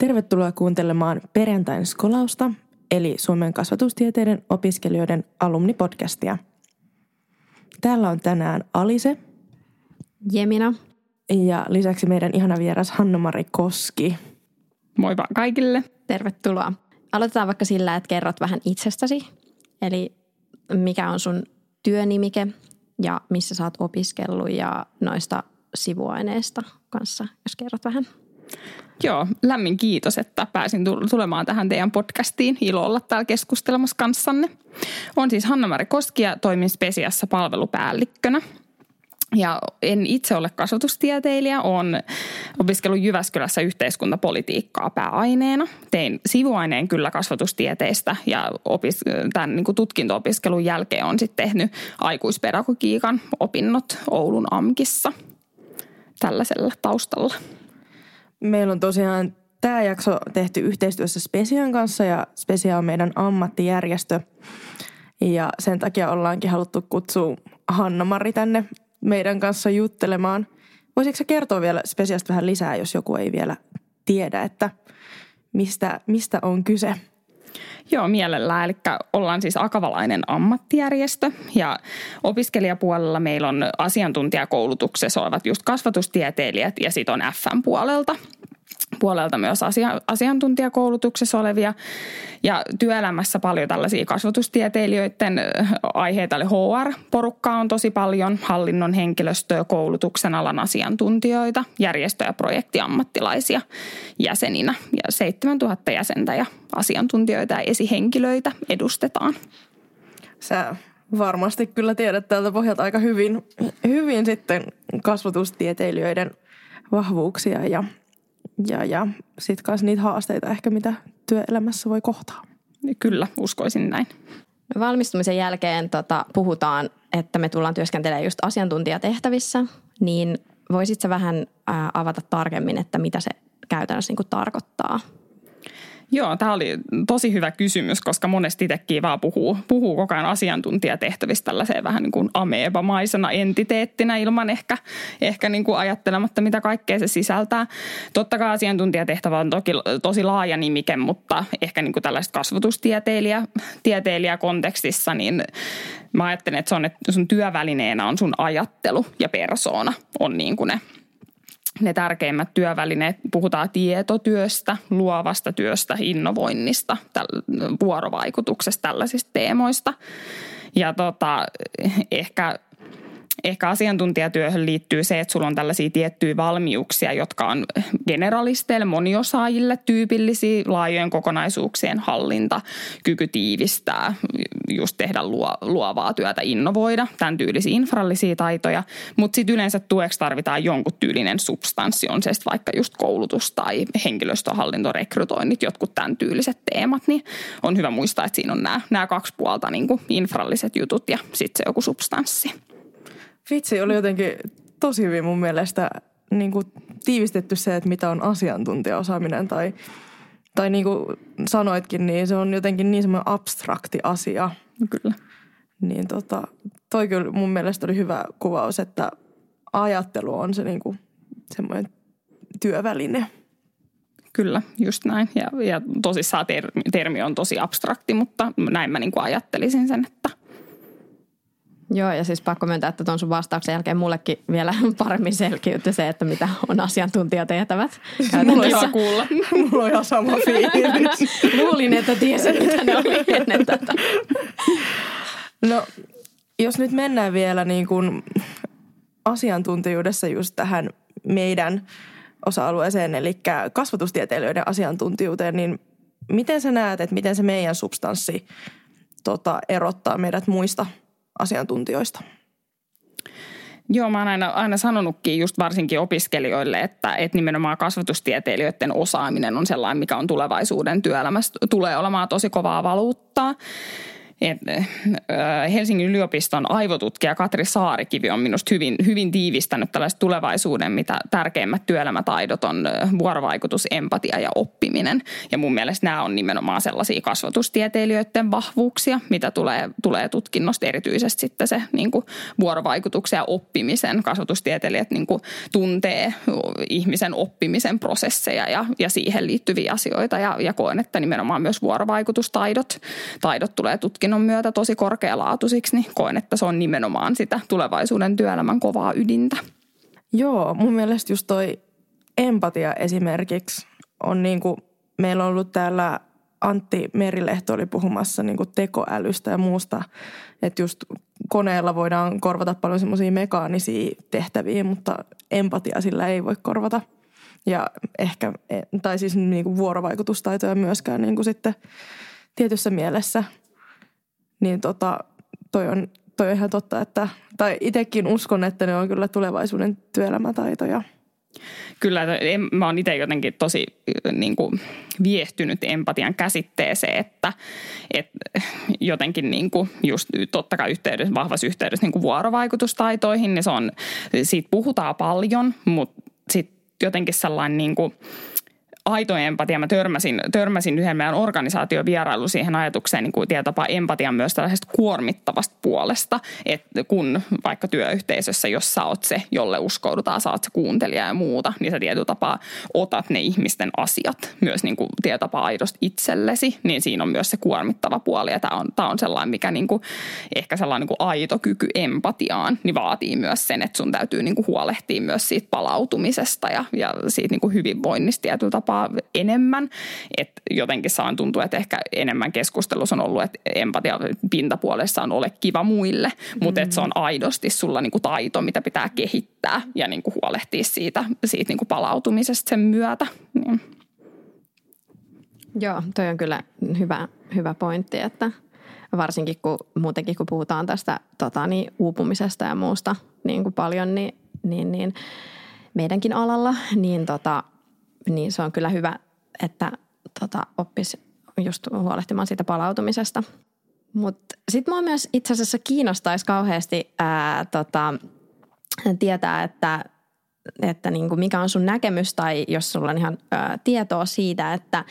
Tervetuloa kuuntelemaan perjantain skolausta, eli Suomen kasvatustieteiden opiskelijoiden alumnipodcastia. Täällä on tänään Alise. Jemina. Ja lisäksi meidän ihana vieras Hanna-Mari Koski. Moi vaan kaikille. Tervetuloa. Aloitetaan vaikka sillä, että kerrot vähän itsestäsi. Eli mikä on sun työnimike ja missä sä oot opiskellut ja noista sivuaineista kanssa, jos kerrot vähän. Joo, lämmin kiitos, että pääsin tulemaan tähän teidän podcastiin. Ilo olla täällä keskustelemassa kanssanne. On siis Hanna-Mari Koski ja toimin Spesiassa palvelupäällikkönä. Ja en itse ole kasvatustieteilijä, olen opiskellut Jyväskylässä yhteiskuntapolitiikkaa pääaineena. Tein sivuaineen kyllä kasvatustieteistä ja opis- tämän niin tutkinto-opiskelun jälkeen on sitten tehnyt aikuispedagogiikan opinnot Oulun AMKissa tällaisella taustalla. Meillä on tosiaan tämä jakso tehty yhteistyössä Spesian kanssa ja Spesia on meidän ammattijärjestö. Ja sen takia ollaankin haluttu kutsua Hanna-Mari tänne meidän kanssa juttelemaan. Voisitko kertoa vielä Spesiasta vähän lisää, jos joku ei vielä tiedä, että mistä, mistä on kyse? Joo, mielellään. Eli ollaan siis akavalainen ammattijärjestö ja opiskelijapuolella meillä on asiantuntijakoulutuksessa olevat just kasvatustieteilijät ja sitten on FM-puolelta puolelta myös asia, asiantuntijakoulutuksessa olevia ja työelämässä paljon tällaisia kasvatustieteilijöiden aiheita, eli HR-porukkaa on tosi paljon, hallinnon henkilöstöä, koulutuksen alan asiantuntijoita, järjestö- ja projektiammattilaisia jäseninä ja 7000 jäsentä ja asiantuntijoita ja esihenkilöitä edustetaan. Sä varmasti kyllä tiedät tältä pohjalta aika hyvin, hyvin sitten kasvatustieteilijöiden vahvuuksia ja ja, ja sitten kanssa niitä haasteita ehkä, mitä työelämässä voi kohtaa. Kyllä, uskoisin näin. Valmistumisen jälkeen tota, puhutaan, että me tullaan työskentelemään just asiantuntijatehtävissä, niin voisitko vähän ää, avata tarkemmin, että mitä se käytännössä niin tarkoittaa? Joo, tämä oli tosi hyvä kysymys, koska monesti itsekin vaan puhuu, puhuu koko ajan asiantuntijatehtävistä tällaiseen vähän niin kuin amebamaisena entiteettinä ilman ehkä, ehkä niin kuin ajattelematta, mitä kaikkea se sisältää. Totta kai asiantuntijatehtävä on toki, tosi laaja nimike, mutta ehkä niin kuin tällaista kasvatustieteilijä tieteilijä kontekstissa, niin mä ajattelen, että se on, että sun työvälineenä on sun ajattelu ja persoona on niin kuin ne – ne tärkeimmät työvälineet. Puhutaan tietotyöstä, luovasta työstä, innovoinnista, vuorovaikutuksesta, tällaisista teemoista. Ja tota, ehkä ehkä asiantuntijatyöhön liittyy se, että sulla on tällaisia tiettyjä valmiuksia, jotka on generalisteille, moniosaajille tyypillisiä, laajojen kokonaisuuksien hallinta, kyky tiivistää, just tehdä luovaa työtä, innovoida, tämän tyylisiä infrallisia taitoja, mutta sitten yleensä tueksi tarvitaan jonkun tyylinen substanssi, on se vaikka just koulutus tai henkilöstöhallinto, rekrytoinnit, jotkut tämän tyyliset teemat, niin on hyvä muistaa, että siinä on nämä, kaksi puolta, niin kuin infralliset jutut ja sitten se joku substanssi. Vitsi, oli jotenkin tosi hyvin mun mielestä niin kuin tiivistetty se, että mitä on asiantuntijaosaaminen tai, tai niin kuin sanoitkin, niin se on jotenkin niin semmoinen abstrakti asia. Kyllä. Niin tota, toi kyllä mun mielestä oli hyvä kuvaus, että ajattelu on se niin kuin semmoinen työväline. Kyllä, just näin. Ja, ja tosissaan termi, termi on tosi abstrakti, mutta näin mä niin kuin ajattelisin sen, että Joo, ja siis pakko myöntää, että tuon sun vastauksen jälkeen mullekin vielä paremmin selkiytyi se, että mitä on asiantuntijatehtävät. Mulla on hyvä kuulla. Mulla on ihan sama fiilis. Luulin, että tiesin, mitä ne oli ennen tätä. No, jos nyt mennään vielä niin kuin asiantuntijuudessa just tähän meidän osa-alueeseen, eli kasvatustieteilijöiden asiantuntijuuteen, niin miten sä näet, että miten se meidän substanssi tota, erottaa meidät muista – asiantuntijoista? Joo, mä oon aina, aina sanonutkin just varsinkin opiskelijoille, että, että nimenomaan kasvatustieteilijöiden osaaminen on sellainen, mikä on tulevaisuuden työelämässä, tulee olemaan tosi kovaa valuuttaa. Et, Helsingin yliopiston aivotutkija Katri Saarikivi on minusta hyvin, hyvin tiivistänyt tällaista tulevaisuuden, mitä tärkeimmät työelämätaidot on vuorovaikutus, empatia ja oppiminen. Ja mun mielestä nämä on nimenomaan sellaisia kasvatustieteilijöiden vahvuuksia, mitä tulee, tulee tutkinnosta erityisesti sitten se niin kuin vuorovaikutuksen ja oppimisen. Kasvatustieteilijät niin kuin tuntee ihmisen oppimisen prosesseja ja, ja siihen liittyviä asioita ja, ja koen, että nimenomaan myös vuorovaikutustaidot taidot tulee tutkinnon myötä tosi korkealaatuisiksi, niin koen, että se on nimenomaan sitä tulevaisuuden työelämän kovaa ydintä. Joo, mun mielestä just toi empatia esimerkiksi on niin kuin, meillä on ollut täällä Antti Merilehto oli puhumassa niin kuin tekoälystä ja muusta, että just koneella voidaan korvata paljon semmoisia mekaanisia tehtäviä, mutta empatia sillä ei voi korvata. Ja ehkä, tai siis niin kuin vuorovaikutustaitoja myöskään niin kuin sitten tietyssä mielessä. Niin tota, toi on, toi on ihan totta, että, tai itsekin uskon, että ne on kyllä tulevaisuuden työelämätaitoja. Kyllä, mä oon itse jotenkin tosi niin kuin, viehtynyt empatian käsitteeseen, että, että jotenkin niin kuin, just totta kai yhteydessä, vahvassa yhteydessä niin kuin vuorovaikutustaitoihin, niin se on, siitä puhutaan paljon, mutta sitten jotenkin sellainen niin kuin, aito empatia. Mä törmäsin, törmäsin yhden meidän organisaatiovierailu siihen ajatukseen niin kuin tietotapa empatian myös tällaisesta kuormittavasta puolesta, että kun vaikka työyhteisössä, jos sä oot se, jolle uskoudutaan, sä oot se kuuntelija ja muuta, niin sä tietyllä tapaa otat ne ihmisten asiat myös niin kuin tietotapa aidosti itsellesi, niin siinä on myös se kuormittava puoli. Ja tämä on, tää on sellainen, mikä niin kuin, ehkä sellainen niin kuin aito kyky empatiaan, niin vaatii myös sen, että sun täytyy niin kuin huolehtia myös siitä palautumisesta ja, ja siitä niin kuin hyvinvoinnista tietyllä tapaa tapaa enemmän. Et jotenkin saan tuntua, että ehkä enemmän keskustelussa on ollut, että empatia pintapuolessaan ole kiva muille, mm. mutta että se on aidosti sulla niinku taito, mitä pitää kehittää ja niinku huolehtia siitä, siitä niinku palautumisesta sen myötä. Niin. Joo, toi on kyllä hyvä, hyvä pointti, että varsinkin kun muutenkin kun puhutaan tästä tota, niin, uupumisesta ja muusta niin kuin paljon, niin, niin, niin meidänkin alalla, niin tota, niin se on kyllä hyvä, että tota, oppisi just huolehtimaan siitä palautumisesta. Mutta sitten mua myös itse asiassa kiinnostaisi kauheasti ää, tota, tietää, että, että niinku mikä on sun näkemys tai jos sulla on ihan ää, tietoa siitä, että,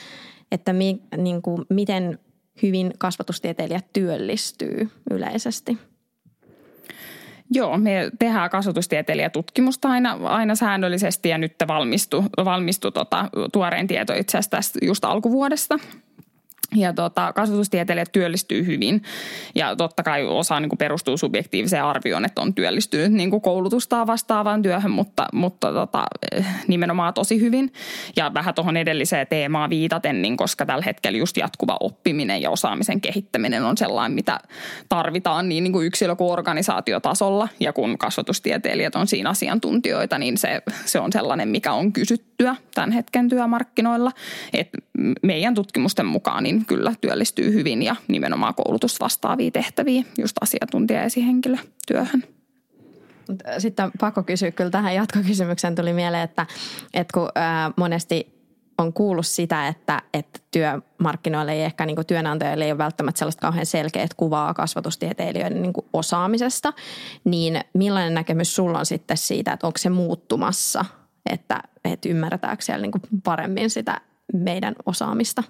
että mi, niinku, miten hyvin kasvatustieteilijät työllistyy yleisesti – Joo, me tehdään kasvatustieteilijätutkimusta aina, aina säännöllisesti ja nyt valmistui, valmistu tota, tuoreen tieto itse asiassa tästä just alkuvuodesta ja tota, kasvatustieteilijät työllistyy hyvin ja totta kai osa niin kuin perustuu subjektiiviseen arvioon, että on työllistynyt niin kuin koulutusta vastaavaan työhön, mutta, mutta tota, nimenomaan tosi hyvin. Ja vähän tuohon edelliseen teemaan viitaten, niin koska tällä hetkellä just jatkuva oppiminen ja osaamisen kehittäminen on sellainen, mitä tarvitaan niin, niin kuin yksilö- kuin organisaatiotasolla. Ja kun kasvatustieteilijät on siinä asiantuntijoita, niin se, se on sellainen, mikä on kysyttyä tämän hetken työmarkkinoilla. Et meidän tutkimusten mukaan niin kyllä työllistyy hyvin ja nimenomaan koulutusvastaavia tehtäviä just asiantuntija- esihenkilötyöhön. Sitten pakko kysyä, kyllä tähän jatkokysymykseen tuli mieleen, että, että kun ää, monesti on kuullut sitä, että, että työmarkkinoille ei ehkä niin työnantajille ei ole välttämättä sellaista kauhean selkeät kuvaa kasvatustieteilijöiden niin osaamisesta, niin millainen näkemys sulla on sitten siitä, että onko se muuttumassa, että, että ymmärretäänkö siellä niin paremmin sitä meidän osaamista?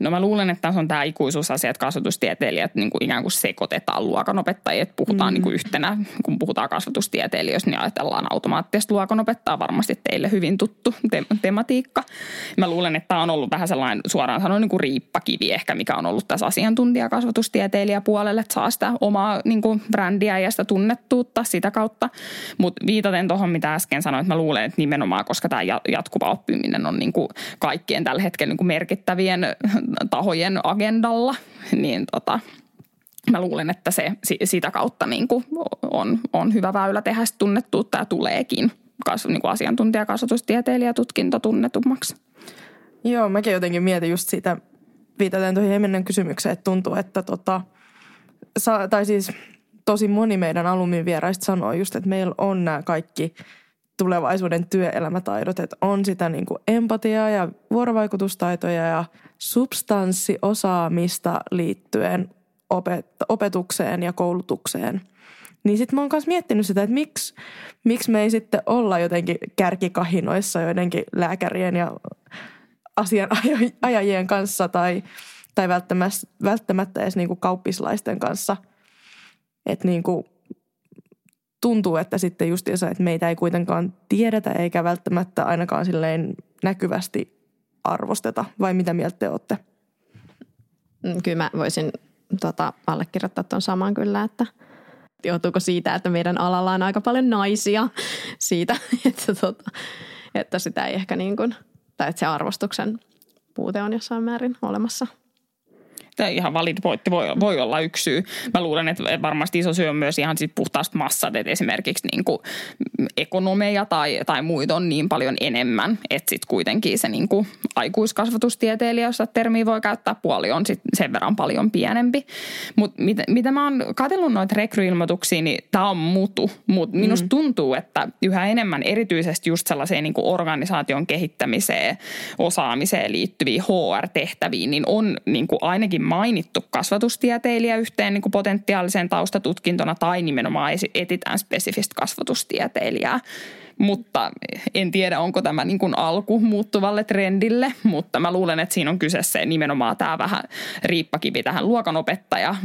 No mä luulen, että tässä on tämä ikuisuusasia, että kasvatustieteilijät niin kuin ikään kuin sekoitetaan luokanopettajia. Että puhutaan mm. niin kuin yhtenä, kun puhutaan kasvatustieteilijöistä, niin ajatellaan automaattisesti luokanopettaa. Varmasti teille hyvin tuttu te- tematiikka. Mä luulen, että tämä on ollut vähän sellainen suoraan sanoen niin kuin riippakivi ehkä, mikä on ollut tässä asiantuntijakasvatustieteilijäpuolelle, että saa sitä omaa niin kuin brändiä ja sitä tunnettuutta sitä kautta. Mutta viitaten tuohon, mitä äsken sanoin, että mä luulen, että nimenomaan, koska tämä jatkuva oppiminen on niin kuin kaikkien tällä hetkellä niin kuin merkittävien tahojen agendalla, niin tota, mä luulen, että se sitä kautta niin kuin on, on hyvä väylä tehdä tunnettuutta ja tuleekin niin kuin asiantuntijakasvatustieteilijä tutkinto tunnetummaksi. Joo, mäkin jotenkin mietin just sitä, viitaten tuohon ennen kysymykseen, että tuntuu, että tota, tai siis tosi moni meidän alumnin vieraista sanoo just, että meillä on nämä kaikki tulevaisuuden työelämätaidot, että on sitä niin kuin empatiaa ja vuorovaikutustaitoja ja substanssiosaamista liittyen opet- opetukseen ja koulutukseen. Niin sitten mä oon myös miettinyt sitä, että miksi, miksi me ei sitten olla jotenkin kärkikahinoissa joidenkin lääkärien ja asianajajien kanssa tai, tai välttämättä, välttämättä edes niin kuin kauppislaisten kanssa. Että niin kuin tuntuu, että sitten justiinsa, että meitä ei kuitenkaan tiedetä eikä välttämättä ainakaan silleen näkyvästi arvosteta. Vai mitä mieltä te olette? Mm, kyllä mä voisin tota, allekirjoittaa tuon saman kyllä, että johtuuko siitä, että meidän alalla on aika paljon naisia siitä, että, tota, että sitä ei ehkä niin kuin, tai että se arvostuksen puute on jossain määrin olemassa – ihan valid pointti voi, voi olla yksi syy. Mä luulen, että varmasti iso syy on myös ihan sit puhtaasta massat, että esimerkiksi niin kuin ekonomeja tai, tai muita on niin paljon enemmän, että sitten kuitenkin se niin kuin aikuiskasvatustieteilijä, jossa termiä voi käyttää, puoli on sit sen verran paljon pienempi. Mutta mitä, mitä mä oon katsellut noita rekryilmoituksia, niin tämä on mutu, mutta minusta mm. tuntuu, että yhä enemmän erityisesti just sellaiseen niin kuin organisaation kehittämiseen, osaamiseen liittyviin HR-tehtäviin, niin on niin kuin ainakin mainittu kasvatustieteilijä yhteen niin kuin potentiaaliseen taustatutkintona tai nimenomaan etitään spesifistä kasvatustieteilijää. Mutta en tiedä, onko tämä niin kuin alku muuttuvalle trendille, mutta mä luulen, että siinä on kyseessä nimenomaan tämä vähän riippakivi tähän luokanopettaja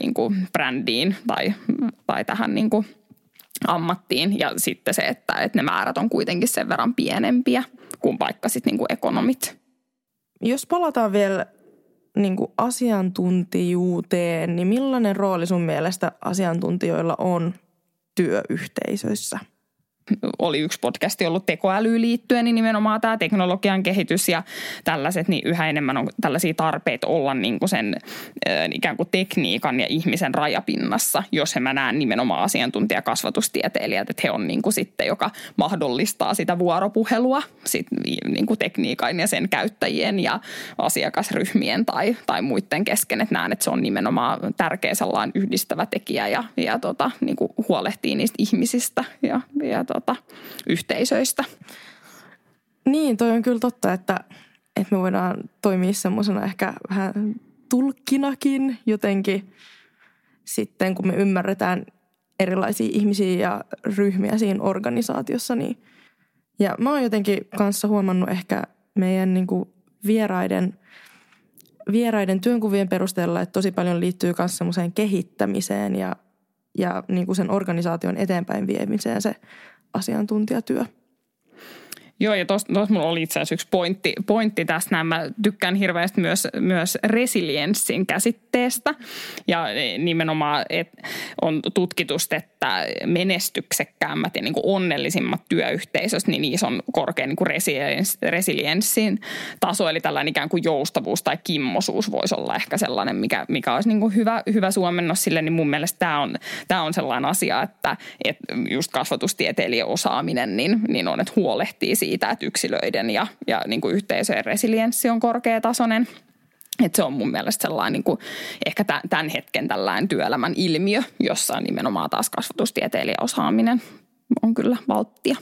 niin kuin brändiin tai, tai tähän niin kuin ammattiin. Ja sitten se, että, että ne määrät on kuitenkin sen verran pienempiä kuin vaikka sitten niin kuin ekonomit. Jos palataan vielä niin kuin asiantuntijuuteen, niin millainen rooli sun mielestä asiantuntijoilla on työyhteisöissä – oli yksi podcasti ollut tekoälyyn liittyen, niin nimenomaan tämä teknologian kehitys ja tällaiset, niin yhä enemmän on tällaisia tarpeita olla niin kuin sen ikään kuin tekniikan ja ihmisen rajapinnassa, jos he mä näen nimenomaan asiantuntijakasvatustieteilijät, että he on niin kuin sitten, joka mahdollistaa sitä vuoropuhelua sit niin kuin tekniikan ja sen käyttäjien ja asiakasryhmien tai, tai muiden kesken, että näen, että se on nimenomaan tärkeä sellainen yhdistävä tekijä ja, ja tota, niin kuin huolehtii niistä ihmisistä ja, ja tota, tota, yhteisöistä. Niin, toi on kyllä totta, että, että me voidaan toimia semmoisena ehkä vähän tulkkinakin jotenkin sitten, kun me ymmärretään erilaisia ihmisiä ja ryhmiä siinä organisaatiossa. Niin. Ja mä oon jotenkin kanssa huomannut ehkä meidän niin kuin vieraiden, vieraiden työnkuvien perusteella, että tosi paljon liittyy myös semmoiseen kehittämiseen ja, ja niin kuin sen organisaation eteenpäin viemiseen se asiantuntijatyö. Joo, ja tuossa mulla oli itse asiassa yksi pointti, pointti tässä. Näin. Mä tykkään hirveästi myös, myös resilienssin käsitteestä. Ja nimenomaan et on tutkitusti, että menestyksekkäämmät ja niin kuin onnellisimmat työyhteisöt, niin niissä on korkea niin kuin resiliens, resilienssin taso. Eli tällainen ikään kuin joustavuus tai kimmosuus voisi olla ehkä sellainen, mikä, mikä olisi niin kuin hyvä, hyvä suomennos sille. Niin mun mielestä tämä on, tämä on sellainen asia, että, että just kasvatustieteilijän osaaminen niin, niin on, että huolehtii siitä, että yksilöiden ja, ja niin kuin yhteisöjen resilienssi on korkeatasoinen. Että se on mun mielestä sellainen niin kuin, ehkä tämän hetken tällainen työelämän ilmiö, jossa nimenomaan taas kasvatustieteilijän osaaminen on kyllä valttia.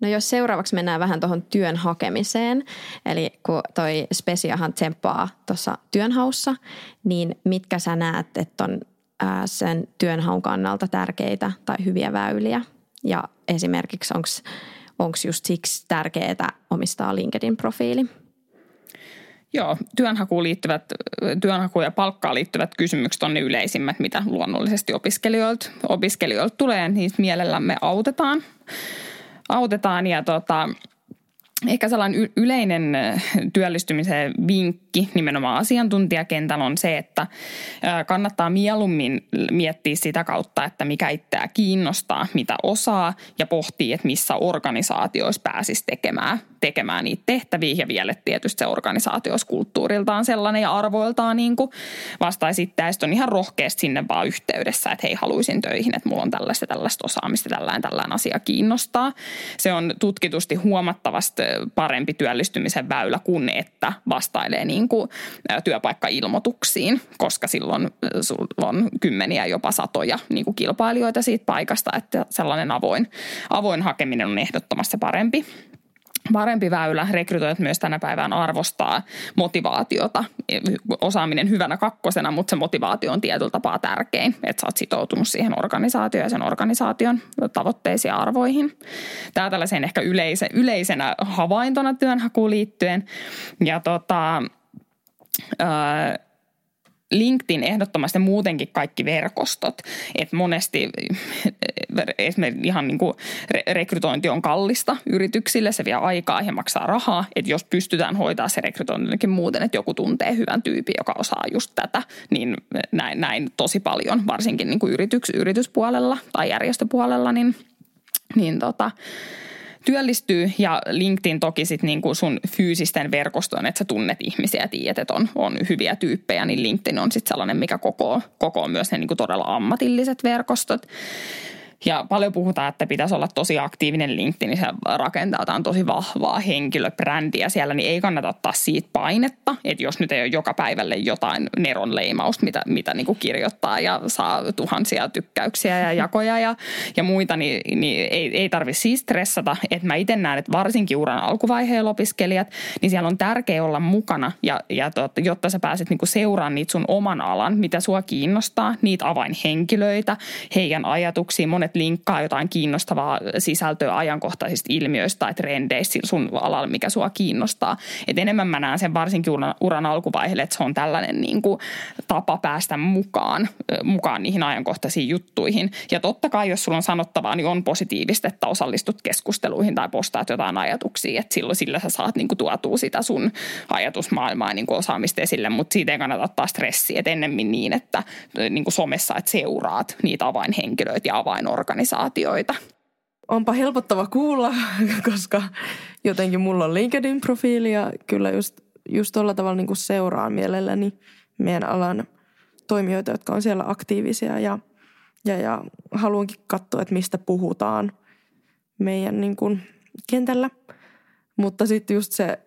No jos seuraavaksi mennään vähän tuohon työn hakemiseen, eli kun toi Spesiahan tsemppaa tuossa työnhaussa, niin mitkä sä näet, että on sen työnhaun kannalta tärkeitä tai hyviä väyliä? Ja esimerkiksi onko onko just siksi tärkeää omistaa LinkedIn-profiili? Joo, työnhakuun liittyvät, työnhakuun ja palkkaan liittyvät kysymykset on ne yleisimmät, mitä luonnollisesti opiskelijoilta, opiskelijoilta tulee. Niistä mielellämme autetaan. Autetaan ja tota, Ehkä sellainen yleinen työllistymisen vinkki nimenomaan asiantuntijakentällä on se, että kannattaa mieluummin miettiä sitä kautta, että mikä itseä kiinnostaa, mitä osaa ja pohtii, että missä organisaatioissa pääsisi tekemään, tekemään niitä tehtäviä ja vielä tietysti se organisaatioissa kulttuuriltaan sellainen ja arvoiltaan niin kuin vastaisi sitten on ihan rohkeasti sinne vaan yhteydessä, että hei haluaisin töihin, että mulla on tällaista tällaista osaamista, tällainen tällainen asia kiinnostaa. Se on tutkitusti huomattavasti parempi työllistymisen väylä kuin että vastailee niin kuin työpaikkailmoituksiin, koska silloin on kymmeniä, jopa satoja niin kuin kilpailijoita siitä paikasta, että sellainen avoin, avoin hakeminen on ehdottomasti parempi. parempi väylä. Rekrytoijat myös tänä päivään arvostaa motivaatiota. Osaaminen hyvänä kakkosena, mutta se motivaatio on tietyllä tapaa tärkein, että sä oot sitoutunut siihen organisaatioon ja sen organisaation tavoitteisiin ja arvoihin. Tämä tällaisen ehkä yleise, yleisenä havaintona työnhakuun liittyen. Ja tota, LinkedIn ehdottomasti muutenkin kaikki verkostot. Että monesti esimerkiksi ihan niin kuin rekrytointi on kallista yrityksille, se vie aikaa ja maksaa rahaa. Että jos pystytään hoitaa se rekrytointi muuten, että joku tuntee hyvän tyypin, joka osaa just tätä, niin näin, näin tosi paljon, varsinkin niin kuin yrityks, yrityspuolella tai järjestöpuolella, niin, niin tota, työllistyy ja LinkedIn toki sitten niin kuin sun fyysisten verkostojen, että sä tunnet ihmisiä ja tiedät, että on, on hyviä tyyppejä, niin LinkedIn on sitten sellainen, mikä koko, koko myös ne niin kuin todella ammatilliset verkostot. Ja paljon puhutaan, että pitäisi olla tosi aktiivinen LinkedIn, niin se rakentaa jotain tosi vahvaa henkilöbrändiä siellä, niin ei kannata ottaa siitä painetta, että jos nyt ei ole joka päivälle jotain Neron leimausta, mitä, mitä niin kuin kirjoittaa ja saa tuhansia tykkäyksiä ja jakoja ja, ja muita, niin, niin ei, ei tarvitse siis stressata. Että mä itse näen, että varsinkin uran alkuvaiheen opiskelijat, niin siellä on tärkeää olla mukana, ja, ja tot, jotta sä pääset niin seuraamaan niitä sun oman alan, mitä sua kiinnostaa, niitä avainhenkilöitä, heidän ajatuksia, monet monet linkkaa jotain kiinnostavaa sisältöä ajankohtaisista ilmiöistä tai trendeistä sun alalla, mikä sua kiinnostaa. Et enemmän mä näen sen varsinkin uran, uran alkuvaiheelle, että se on tällainen niin kuin tapa päästä mukaan, mukaan niihin ajankohtaisiin juttuihin. Ja totta kai, jos sulla on sanottavaa, niin on positiivista, että osallistut keskusteluihin tai postaat jotain ajatuksia. Että silloin sillä sä saat niin kuin tuotua sitä sun ajatusmaailmaa ja niin kuin osaamista esille, mutta siitä ei kannata ottaa stressiä. Että ennemmin niin, että niin kuin somessa, että seuraat niitä avainhenkilöitä ja avainorganisaatioita organisaatioita. Onpa helpottava kuulla, koska jotenkin mulla on LinkedIn-profiili ja kyllä just, just tuolla tavalla niin kuin seuraan mielelläni meidän alan toimijoita, jotka on siellä aktiivisia ja, ja, ja haluankin katsoa, että mistä puhutaan meidän niin kuin kentällä. Mutta sitten just se,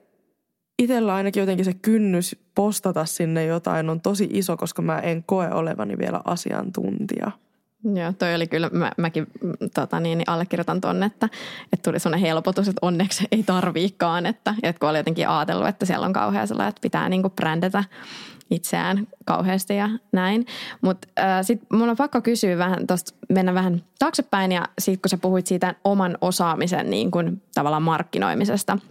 itsellä ainakin jotenkin se kynnys postata sinne jotain on tosi iso, koska mä en koe olevani vielä asiantuntija – Joo, toi oli kyllä, mä, mäkin tota niin, niin allekirjoitan tonne, että, että tuli sellainen helpotus, että onneksi ei tarviikaan, että, että kun oli jotenkin ajatellut, että siellä on kauhean sellainen, että pitää niin brändätä itseään kauheasti ja näin. Mutta äh, sitten mun on pakko kysyä vähän tuosta, mennä vähän taaksepäin ja sitten kun sä puhuit siitä oman osaamisen niin kuin tavallaan markkinoimisesta –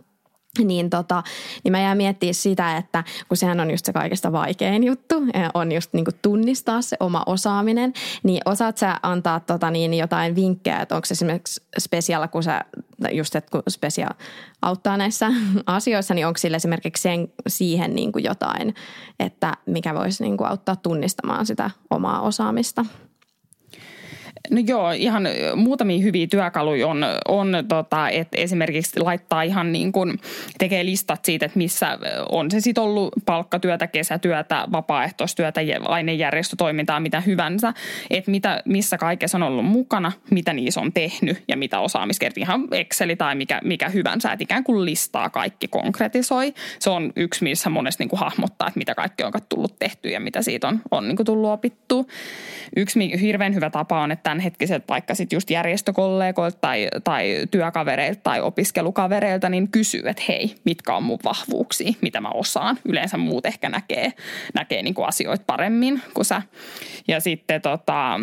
niin, tota, niin mä jään miettimään sitä, että kun sehän on just se kaikista vaikein juttu, on just niin tunnistaa se oma osaaminen, niin osaat sä antaa tota niin jotain vinkkejä, että onko esimerkiksi spesiaalla, kun sä, just että kun spesia auttaa näissä asioissa, niin onko sillä esimerkiksi sen, siihen niin kuin jotain, että mikä voisi niin kuin auttaa tunnistamaan sitä omaa osaamista? No joo, ihan muutamia hyviä työkaluja on, on tota, että esimerkiksi laittaa ihan niin kuin, tekee listat siitä, että missä on se sitten ollut palkkatyötä, kesätyötä, vapaaehtoistyötä, ainejärjestötoimintaa, mitä hyvänsä, että mitä, missä kaikessa on ollut mukana, mitä niissä on tehnyt ja mitä osaamiskerti, ihan Exceli tai mikä, mikä hyvänsä, että ikään kuin listaa kaikki konkretisoi. Se on yksi, missä monesti niin kuin hahmottaa, että mitä kaikki on tullut tehty ja mitä siitä on, on niin kuin tullut opittu. Yksi hirveän hyvä tapa on, että tämänhetkiset vaikka sitten just järjestökollegoilta tai, tai työkavereilta tai opiskelukavereilta, niin kysyy, että hei, mitkä on mun vahvuuksia, mitä mä osaan. Yleensä muut ehkä näkee, näkee niin kuin asioita paremmin kuin sä. Ja sitten tota,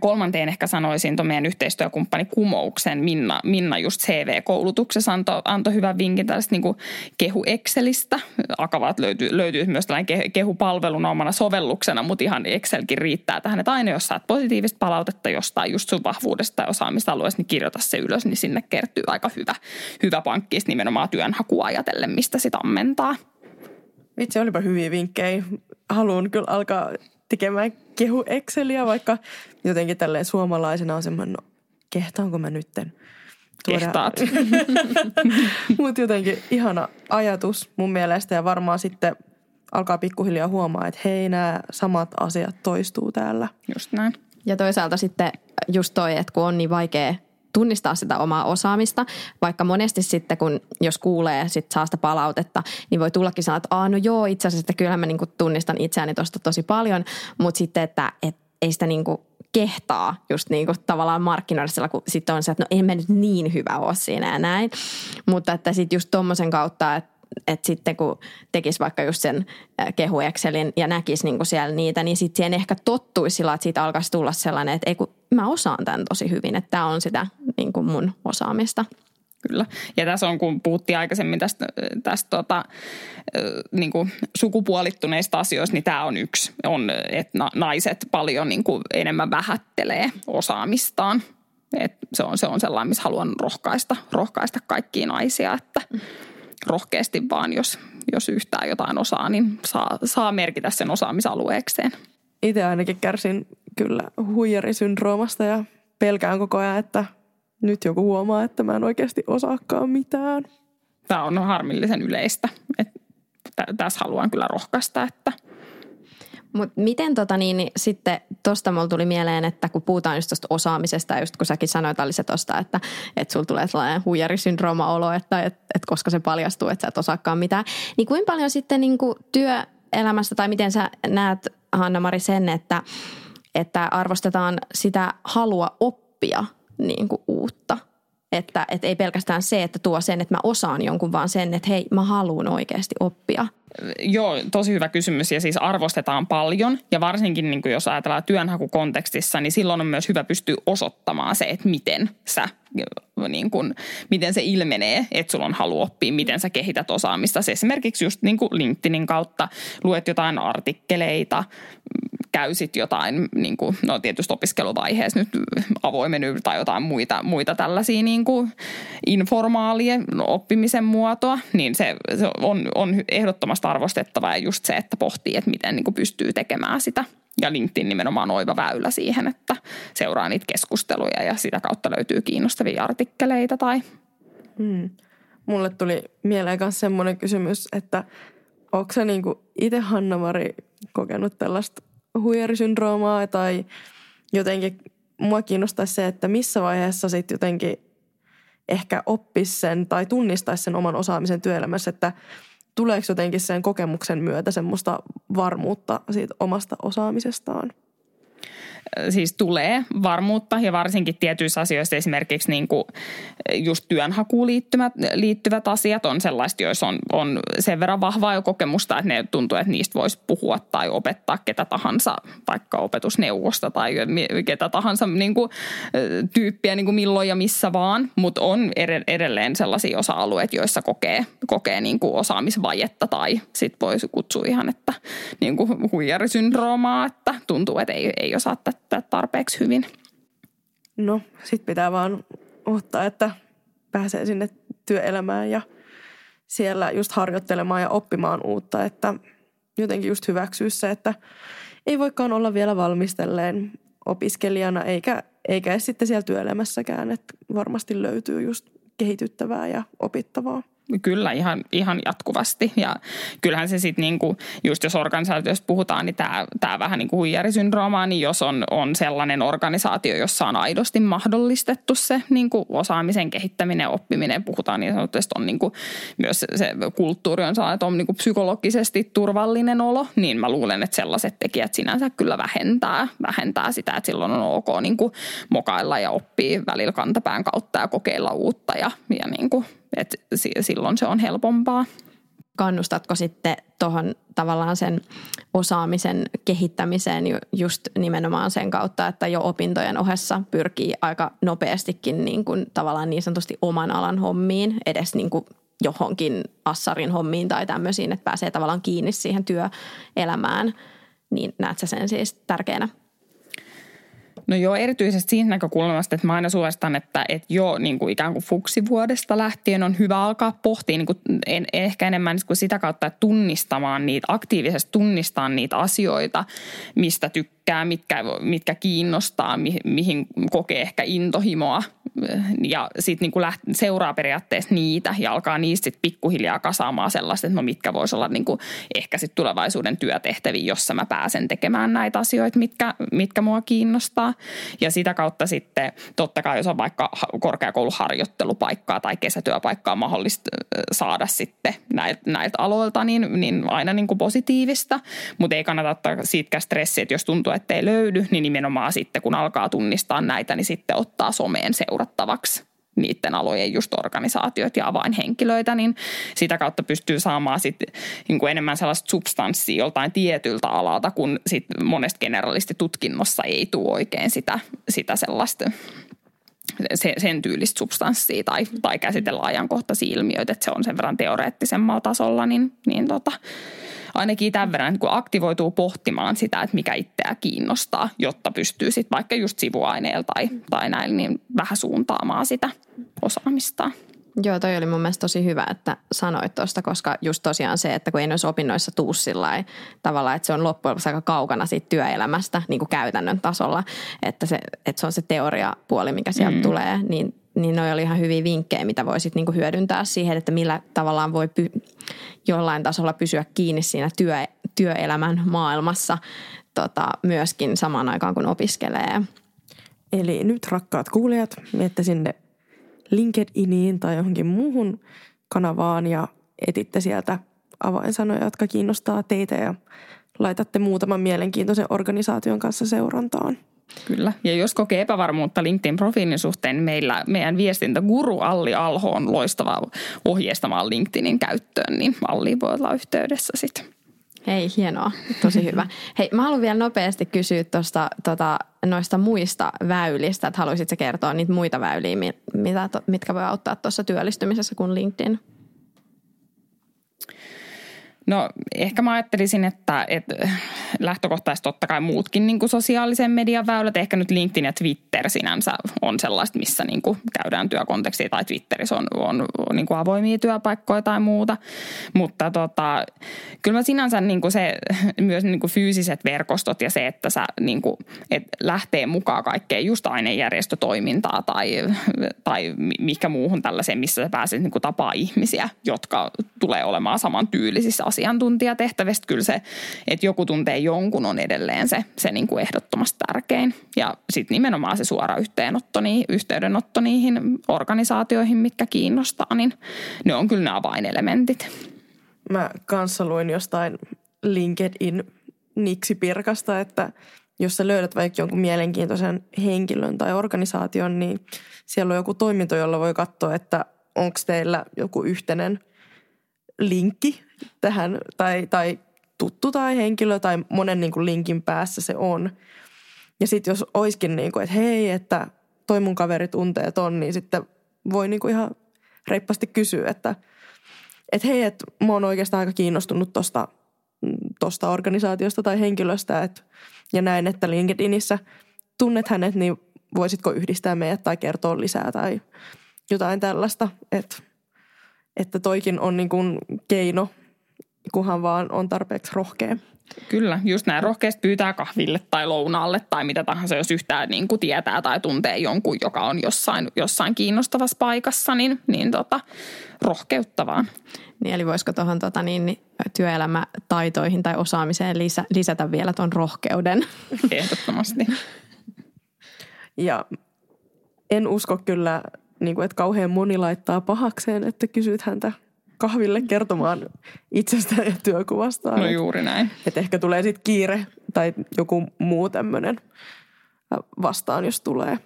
kolmanteen ehkä sanoisin tuon meidän yhteistyökumppani Kumouksen Minna, Minna just CV-koulutuksessa antoi, antoi hyvän vinkin tällaista niin kehu Excelistä. Akavat löytyy, löytyy myös tällainen kehupalveluna omana sovelluksena, mutta ihan Excelkin riittää tähän, että aina jos saat positiivista palautetta jostain just sun vahvuudesta tai osaamisalueesta, niin kirjoita se ylös, niin sinne kertyy aika hyvä, hyvä pankki nimenomaan työnhakua ajatellen, mistä sitä ammentaa. Vitsi, olipa hyviä vinkkejä. Haluan kyllä alkaa tekemään kehu Exceliä, vaikka jotenkin tälleen suomalaisena on semmoinen, no kehtaanko mä nytten tuoda. Kehtaat. Mutta jotenkin ihana ajatus mun mielestä ja varmaan sitten alkaa pikkuhiljaa huomaa, että hei nämä samat asiat toistuu täällä. Just näin. Ja toisaalta sitten just toi, että kun on niin vaikea tunnistaa sitä omaa osaamista, vaikka monesti sitten kun jos kuulee sit saa sitä palautetta, niin voi tullakin sanoa, että Aa, no joo itse asiassa kyllä mä niinku tunnistan itseäni tuosta tosi paljon, mutta sitten, että, että ei sitä niin kuin kehtaa just niin kuin tavallaan markkinoida sillä, kun sitten on se, että no en mä nyt niin hyvä ole siinä ja näin. Mutta että sitten just tuommoisen kautta, että että sitten kun tekisi vaikka just sen kehu Excelin ja näkisi niinku siellä niitä, niin sitten siihen ehkä tottuisi sillä, että siitä alkaisi tulla sellainen, että ei kun mä osaan tämän tosi hyvin, että tämä on sitä niinku mun osaamista. Kyllä. Ja tässä on, kun puhuttiin aikaisemmin tästä, tästä tota, niin kuin sukupuolittuneista asioista, niin tämä on yksi. On, että naiset paljon niin kuin enemmän vähättelee osaamistaan. Et se, on, se on sellainen, missä haluan rohkaista, rohkaista kaikkia naisia, että rohkeasti vaan, jos, jos yhtään jotain osaa, niin saa, saa merkitä sen osaamisalueekseen. Itse ainakin kärsin kyllä huijarisyndroomasta ja pelkään koko ajan, että nyt joku huomaa, että mä en oikeasti osaakaan mitään. Tämä on harmillisen yleistä. tässä haluan kyllä rohkaista, että – Mut miten tota niin, niin sitten tuosta mulla tuli mieleen, että kun puhutaan just tuosta osaamisesta, just kun säkin sanoit Alise tuosta, että, että sulla tulee sellainen huijarisyndrooma-olo, että, että, että koska se paljastuu, että sä et osaakaan mitään, niin kuinka paljon sitten niin kuin työelämästä tai miten sä näet Hanna-Mari sen, että, että arvostetaan sitä halua oppia niin kuin uutta – että, että ei pelkästään se, että tuo sen, että mä osaan jonkun, vaan sen, että hei, mä haluan oikeasti oppia. Joo, tosi hyvä kysymys ja siis arvostetaan paljon ja varsinkin niin kuin jos ajatellaan työnhakukontekstissa, niin silloin on myös hyvä pystyä osoittamaan se, että miten sä niin kuin, miten se ilmenee, että sulla on halu oppia, miten sä kehität osaamista. Se esimerkiksi just niin kuin LinkedInin kautta luet jotain artikkeleita, käysit jotain, niin kuin, no tietysti opiskeluvaiheessa nyt avoimen tai jotain muita, muita tällaisia niin kuin informaalien oppimisen muotoa, niin se, se on, on ehdottomasti arvostettava ja just se, että pohtii, että miten niin kuin pystyy tekemään sitä. Ja LinkedIn nimenomaan oiva väylä siihen, että seuraa niitä keskusteluja ja sitä kautta löytyy kiinnostavia artikkeleita tai... Hmm. Mulle tuli mieleen myös semmoinen kysymys, että onko se niinku itse Hanna-Mari kokenut tällaista huijarisyndroomaa tai jotenkin mua kiinnostaisi se, että missä vaiheessa sitten jotenkin ehkä oppisi sen tai tunnistaisi sen oman osaamisen työelämässä, että tuleeko jotenkin sen kokemuksen myötä semmoista varmuutta siitä omasta osaamisestaan – siis tulee varmuutta ja varsinkin tietyissä asioissa esimerkiksi niin kuin just työnhakuun liittyvät, liittyvät asiat on sellaista, joissa on, on sen verran vahvaa jo kokemusta, että ne tuntuu, että niistä voisi puhua tai opettaa ketä tahansa, vaikka opetusneuvosta tai ketä tahansa niin kuin, tyyppiä niin kuin milloin ja missä vaan, mutta on edelleen sellaisia osa-alueita, joissa kokee, kokee niin kuin osaamisvajetta tai sitten voisi kutsua ihan, että niin kuin huijarisyndroomaa, että tuntuu, että ei, ei osaa tarpeeksi hyvin. No, sit pitää vaan ottaa, että pääsee sinne työelämään ja siellä just harjoittelemaan ja oppimaan uutta, että jotenkin just hyväksyä se, että ei voikaan olla vielä valmistelleen opiskelijana eikä, eikä sitten siellä työelämässäkään, että varmasti löytyy just kehityttävää ja opittavaa. Kyllä ihan, ihan jatkuvasti. Ja kyllähän se sitten niinku, just jos organisaatiosta puhutaan, niin tämä tää vähän niin kuin niin jos on, on sellainen organisaatio, jossa on aidosti mahdollistettu se niinku osaamisen kehittäminen oppiminen, puhutaan niin sanotusti on niinku, myös se kulttuuri on sellainen, että on niinku psykologisesti turvallinen olo, niin mä luulen, että sellaiset tekijät sinänsä kyllä vähentää, vähentää sitä, että silloin on ok niinku mokailla ja oppii välillä kantapään kautta ja kokeilla uutta ja, ja niinku et silloin se on helpompaa. Kannustatko sitten tuohon tavallaan sen osaamisen kehittämiseen just nimenomaan sen kautta, että jo opintojen ohessa pyrkii aika nopeastikin niin kuin tavallaan niin sanotusti oman alan hommiin, edes niin kuin johonkin assarin hommiin tai tämmöisiin, että pääsee tavallaan kiinni siihen työelämään, niin näet sä sen siis tärkeänä No joo, erityisesti siinä näkökulmasta, että mä aina suositan, että, että jo niin kuin ikään kuin fuksivuodesta lähtien on hyvä alkaa pohtia niin kuin en, ehkä enemmän niin kuin sitä kautta, että tunnistamaan niitä, aktiivisesti tunnistaa niitä asioita, mistä tykkää, mitkä, mitkä kiinnostaa, mi, mihin kokee ehkä intohimoa ja sitten niin läht, seuraa periaatteessa niitä ja alkaa niistä sitten pikkuhiljaa kasaamaan sellaista, että no mitkä voisi olla niin kuin ehkä sitten tulevaisuuden työtehtäviä, jossa mä pääsen tekemään näitä asioita, mitkä, mitkä mua kiinnostaa. Ja sitä kautta sitten totta kai, jos on vaikka korkeakouluharjoittelupaikkaa tai kesätyöpaikkaa mahdollista saada sitten näiltä, aloilta, niin, niin aina niin kuin positiivista, mutta ei kannata ottaa siitäkään stressiä, että jos tuntuu, ettei löydy, niin nimenomaan sitten kun alkaa tunnistaa näitä, niin sitten ottaa someen seurattavaksi niiden alojen just organisaatiot ja avainhenkilöitä, niin sitä kautta pystyy saamaan sit niin kuin enemmän sellaista substanssia joltain tietyltä alalta, kun sit monesti generalistitutkinnossa ei tule oikein sitä, sitä sellaista se, sen tyylistä substanssia tai, tai käsitellä ajankohtaisia ilmiöitä, että se on sen verran teoreettisemmalla tasolla, niin, niin tota, ainakin tämän verran kun aktivoituu pohtimaan sitä, että mikä itseä kiinnostaa, jotta pystyy sitten vaikka just sivuaineella tai, tai näin, niin vähän suuntaamaan sitä osaamistaan. Joo, toi oli mun mielestä tosi hyvä, että sanoit tuosta, koska just tosiaan se, että kun ei noissa opinnoissa tuu sillä tavalla, että se on loppujen lopuksi aika kaukana siitä työelämästä niin kuin käytännön tasolla, että se, että se on se teoriapuoli, mikä sieltä mm. tulee, niin niin ne oli ihan hyviä vinkkejä, mitä voisit niinku hyödyntää siihen, että millä tavallaan voi py- jollain tasolla pysyä kiinni siinä työ, työelämän maailmassa tota, myöskin samaan aikaan, kun opiskelee. Eli nyt rakkaat kuulijat, miette sinne LinkedIniin tai johonkin muuhun kanavaan ja etitte sieltä avainsanoja, jotka kiinnostaa teitä ja laitatte muutaman mielenkiintoisen organisaation kanssa seurantaan. Kyllä. Ja jos kokee epävarmuutta LinkedIn-profiilin suhteen, niin meillä, meidän viestintäguru Alli Alho on loistava ohjeistamaan LinkedInin käyttöön, niin Alli voi olla yhteydessä sitten. Hei, hienoa. Tosi hyvä. Hei, mä haluan vielä nopeasti kysyä tuosta tota, noista muista väylistä, että haluaisitko kertoa niitä muita väyliä, mitä, mitkä voi auttaa tuossa työllistymisessä kuin LinkedIn? No ehkä mä ajattelisin, että, että lähtökohtaisesti totta kai muutkin niin kuin sosiaalisen median väylät, ehkä nyt LinkedIn ja Twitter sinänsä on sellaista, missä niin kuin käydään työkontekstia tai Twitterissä on, on, on niin kuin avoimia työpaikkoja tai muuta. Mutta tota, kyllä mä sinänsä niin kuin se, myös niin kuin fyysiset verkostot ja se, että sä niin kuin, et lähtee mukaan kaikkeen just ainejärjestötoimintaa tai, tai mikä muuhun tällaiseen, missä sä pääset niin kuin tapaa ihmisiä, jotka tulee olemaan saman tyylisissä asiantuntijatehtävistä. Kyllä se, että joku tuntee jonkun on edelleen se, se niin kuin ehdottomasti tärkein. Ja sitten nimenomaan se suora yhteenotto, niin, yhteydenotto niihin organisaatioihin, mitkä kiinnostaa, niin ne on kyllä ne avainelementit. Mä kanssa luin jostain LinkedIn niksipirkasta, että jos sä löydät vaikka jonkun mielenkiintoisen henkilön tai organisaation, niin siellä on joku toiminto, jolla voi katsoa, että onko teillä joku yhteinen linkki tähän tai, tai tuttu tai henkilö tai monen niin kuin linkin päässä se on. Ja sitten jos oiskin niin kuin, että hei, että toi mun kaveri tuntee ton, niin sitten voi niin kuin ihan reippaasti kysyä, että, että hei, että mä oon oikeastaan aika kiinnostunut tosta, tosta organisaatiosta tai henkilöstä, että, ja näin, että LinkedInissä tunnet hänet, niin voisitko yhdistää meidät tai kertoa lisää tai jotain tällaista, että, että toikin on niin kuin keino kunhan vaan on tarpeeksi rohkea. Kyllä, just näin rohkeasti pyytää kahville tai lounaalle tai mitä tahansa, jos yhtään niin kuin tietää tai tuntee jonkun, joka on jossain, jossain kiinnostavassa paikassa, niin, niin tota, rohkeuttavaa. Niin, eli voisiko tuohon tota, niin, niin, työelämätaitoihin tai osaamiseen lisä, lisätä vielä tuon rohkeuden? Ehdottomasti. ja en usko kyllä, niin kuin, että kauhean moni laittaa pahakseen, että kysyt häntä kahville kertomaan itsestään ja työkuvastaan. No juuri näin. Että ehkä tulee sitten kiire tai joku muu tämmöinen vastaan, jos tulee.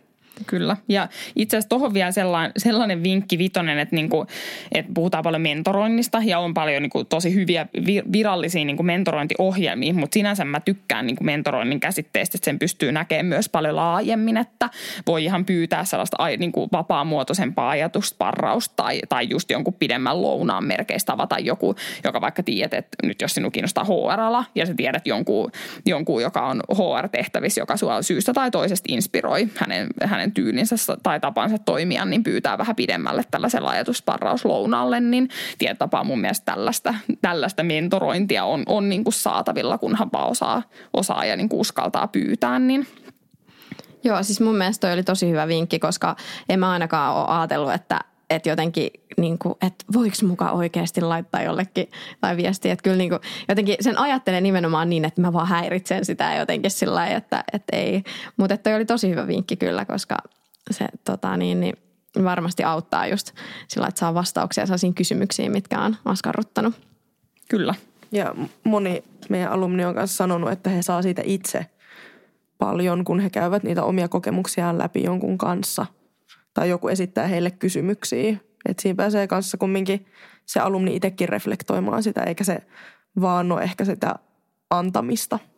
Kyllä. Ja itse asiassa tuohon vielä sellainen, sellainen vinkki vitonen, että, niinku, että puhutaan paljon mentoroinnista ja on paljon niinku tosi hyviä virallisia niinku mentorointiohjelmia, mutta sinänsä mä tykkään niinku mentoroinnin käsitteestä, että sen pystyy näkemään myös paljon laajemmin, että voi ihan pyytää sellaista niinku vapaamuotoisempaa ajatusparrausta tai, tai just jonkun pidemmän lounaan merkeistä avata joku, joka vaikka tiedät, että nyt jos sinun kiinnostaa HR-ala ja sä tiedät jonkun, jonkun joka on HR-tehtävissä, joka sua syystä tai toisesta inspiroi hänen, hänen hänen tyylinsä tai tapansa toimia, niin pyytää vähän pidemmälle tällaisella ajatusparrauslounalle, niin tietapaa mun mielestä tällaista, tällaista mentorointia on, on niin kuin saatavilla, kunhan vaan osaa, osaa ja niin kuin uskaltaa pyytää, niin. Joo, siis mun mielestä toi oli tosi hyvä vinkki, koska en mä ainakaan ole ajatellut, että, että jotenkin, niin kuin, että voiko mukaan oikeasti laittaa jollekin tai viestiä. Että kyllä niin kuin, jotenkin sen ajattelen nimenomaan niin, että mä vaan häiritsen sitä jotenkin sillä lailla, että, että ei. Mutta että oli tosi hyvä vinkki kyllä, koska se tota, niin, niin varmasti auttaa just sillä, että saa vastauksia sellaisiin kysymyksiin, mitkä on askarruttanut. Kyllä. Ja moni meidän alumni on kanssa sanonut, että he saa siitä itse paljon, kun he käyvät niitä omia kokemuksiaan läpi jonkun kanssa. Tai joku esittää heille kysymyksiä. Että siinä pääsee kanssa kumminkin se alumni itsekin reflektoimaan sitä, eikä se vaan ole ehkä sitä antamista –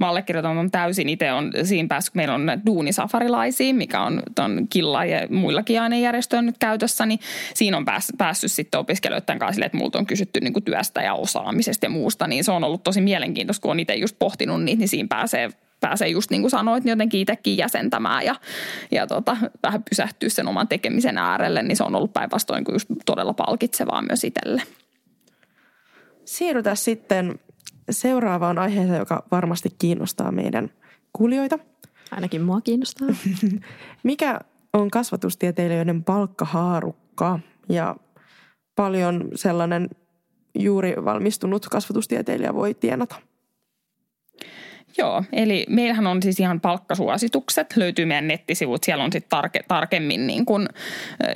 Mä allekirjoitan täysin. Itse on siinä päässä, kun meillä on duunisafarilaisia, mikä on ton Killa ja muillakin ainejärjestöön nyt käytössä, niin siinä on pääs, päässyt sitten opiskelijoiden kanssa että multa on kysytty niin työstä ja osaamisesta ja muusta, niin se on ollut tosi mielenkiintoista, kun on itse just pohtinut niitä, niin siinä pääsee pääsee just niin kuin sanoit, niin jotenkin itsekin jäsentämään ja, ja tota, vähän pysähtyä sen oman tekemisen äärelle, niin se on ollut päinvastoin kuin just todella palkitsevaa myös itselle. Siirrytään sitten seuraavaan aiheeseen, joka varmasti kiinnostaa meidän kuulijoita. Ainakin mua kiinnostaa. Mikä on kasvatustieteilijöiden palkkahaarukka ja paljon sellainen juuri valmistunut kasvatustieteilijä voi tienata? Joo, eli meillähän on siis ihan palkkasuositukset, löytyy meidän nettisivut, siellä on sitten tarke, tarkemmin niin kuin,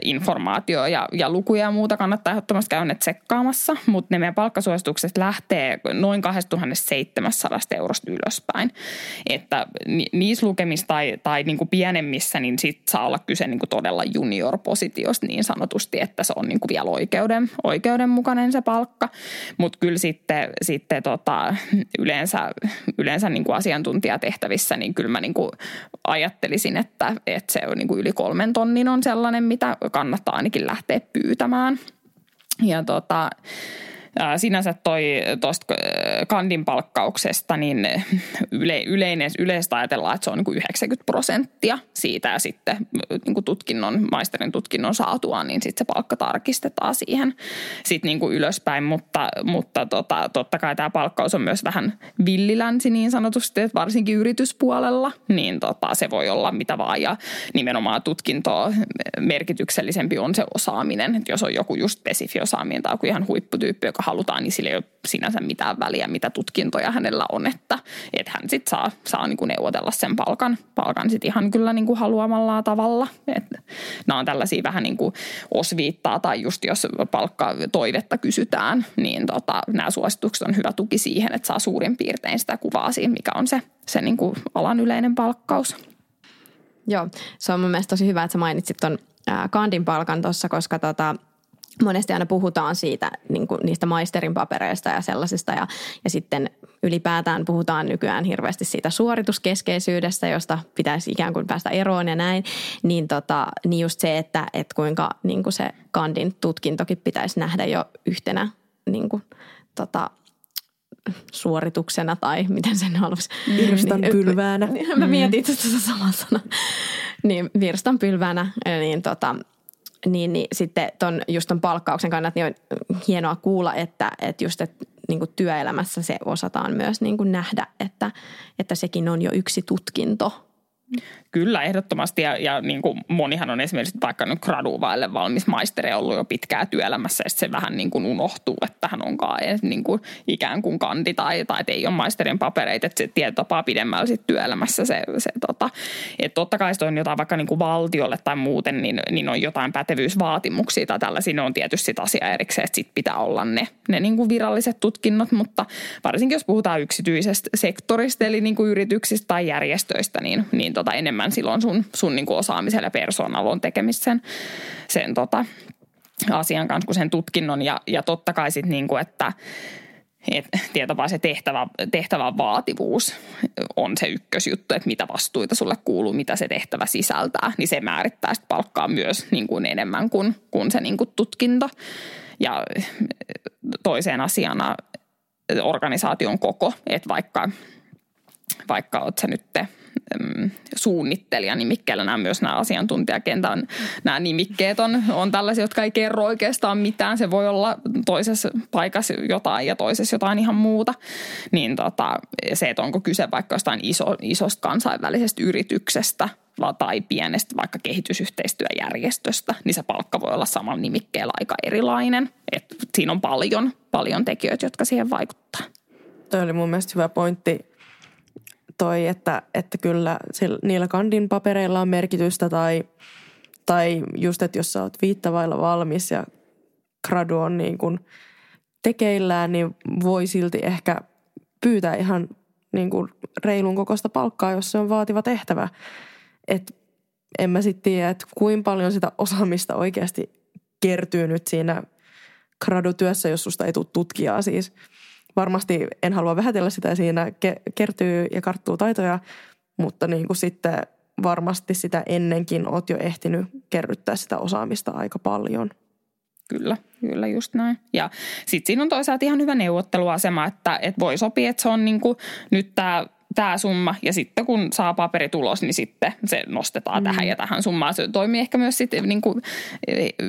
informaatio ja, ja lukuja ja muuta, kannattaa ehdottomasti käydä ne tsekkaamassa, mutta ne meidän palkkasuositukset lähtee noin 2700 eurosta ylöspäin, että ni, niissä lukemissa tai, tai niin kuin pienemmissä, niin sit saa olla kyse niin kuin todella junior-positiosta niin sanotusti, että se on niin kuin vielä oikeuden, oikeudenmukainen se palkka, mutta kyllä sitten, sitten tota, yleensä, yleensä niin kuin kuin asiantuntijatehtävissä, niin kyllä mä niin kuin ajattelisin, että, että se on niin kuin yli kolmen tonnin on sellainen, mitä kannattaa ainakin lähteä pyytämään. Ja tota, sinänsä toi tuosta kandin palkkauksesta, niin yle, yleinen, yleistä ajatellaan, että se on niin kuin 90 prosenttia siitä sitten niin kuin tutkinnon, maisterin tutkinnon saatua, niin sitten se palkka tarkistetaan siihen sitten niin kuin ylöspäin, mutta, mutta tota, totta kai tämä palkkaus on myös vähän villilänsi niin sanotusti, että varsinkin yrityspuolella, niin tota, se voi olla mitä vaan. Ja nimenomaan tutkintoa merkityksellisempi on se osaaminen, että jos on joku just spesifiosaaminen tai joku ihan huipputyyppi, joka halutaan, niin sillä ei ole sinänsä mitään väliä, mitä tutkintoja hänellä on, että, että hän sitten saa, saa niin kuin neuvotella sen palkan, palkan sitten ihan kyllä niin kuin haluamallaan tavalla. Et nämä on tällaisia vähän niin kuin osviittaa tai just jos palkka toivetta kysytään, niin tota, nämä suositukset on hyvä tuki siihen, että saa suurin piirtein sitä kuvaa siihen, mikä on se, se niin kuin alan yleinen palkkaus. Joo, se on mun mielestä tosi hyvä, että sä mainitsit ton Kandin palkan tuossa, koska tota, monesti aina puhutaan siitä, niin kuin niistä maisterin papereista ja sellaisista ja, ja sitten ylipäätään puhutaan nykyään hirveästi siitä suorituskeskeisyydestä, josta pitäisi ikään kuin päästä eroon ja näin, niin, tota, niin just se, että, että kuinka niin kuin se kandin tutkintokin pitäisi nähdä jo yhtenä niin kuin, tota, suorituksena tai miten sen haluaisi. Virstan niin, pylväänä. Niin, mä mietin itse asiassa sama sana. Niin, virstan pylväänä, niin tota, niin, niin sitten ton, just ton palkkauksen kannalta niin on hienoa kuulla, että, että just että niin kuin työelämässä se osataan myös niin kuin nähdä, että, että sekin on jo yksi tutkinto Kyllä, ehdottomasti. Ja, ja niin kuin monihan on esimerkiksi vaikka nyt graduvaille valmis maisteri ollut jo pitkää työelämässä, ja se vähän niin kuin unohtuu, että hän onkaan niin kuin ikään kuin kandi tai, tai ei ole maisterin papereita, että se tietotapaa pidemmällä sitten työelämässä se, se tota, että totta kai on jotain vaikka niin kuin valtiolle tai muuten, niin, niin on jotain pätevyysvaatimuksia tai tällaisia, ne on tietysti asia erikseen, että sitten pitää olla ne, ne niin kuin viralliset tutkinnot, mutta varsinkin jos puhutaan yksityisestä sektorista, eli niin kuin yrityksistä tai järjestöistä, niin, niin tota enemmän silloin sun, sun niin osaamisella ja persoonalla on tekemistä sen, tota, asian kanssa kuin sen tutkinnon. Ja, ja totta kai sitten niin että et tietopaa se tehtävä, tehtävän vaativuus on se ykkösjuttu, että mitä vastuita sulle kuuluu, mitä se tehtävä sisältää, niin se määrittää sitten palkkaa myös niin kuin enemmän kuin, kuin se niin kuin tutkinto. Ja toiseen asiana organisaation koko, että vaikka, vaikka oot sä nyt suunnittelija nimikkeellä nämä myös nämä asiantuntijakentän nämä nimikkeet on, on tällaisia, jotka ei kerro oikeastaan mitään. Se voi olla toisessa paikassa jotain ja toisessa jotain ihan muuta. Niin tota, se, että onko kyse vaikka jostain iso, isosta kansainvälisestä yrityksestä tai pienestä vaikka kehitysyhteistyöjärjestöstä, niin se palkka voi olla samalla nimikkeellä aika erilainen. Et siinä on paljon, paljon tekijöitä, jotka siihen vaikuttaa. Tuo oli mun mielestä hyvä pointti toi, että, että kyllä sillä, niillä kandin papereilla on merkitystä tai, tai just, että jos sä oot viittavailla valmis ja gradu on niin kuin tekeillään, niin voi silti ehkä pyytää ihan niin kuin reilun kokoista palkkaa, jos se on vaativa tehtävä. Et en mä sitten tiedä, että kuinka paljon sitä osaamista oikeasti kertyy nyt siinä gradutyössä, jos susta ei tule tutkijaa siis. Varmasti en halua vähätellä sitä, siinä ke- kertyy ja karttuu taitoja, mutta niin kuin sitten varmasti sitä ennenkin oot jo ehtinyt kerryttää sitä osaamista aika paljon. Kyllä, kyllä just näin. Ja sitten siinä on toisaalta ihan hyvä neuvotteluasema, että, että voi sopia, että se on niin kuin nyt tämä tämä summa ja sitten kun saa paperitulos, niin sitten se nostetaan mm. tähän ja tähän summaan. Se toimii ehkä myös sitten niin kuin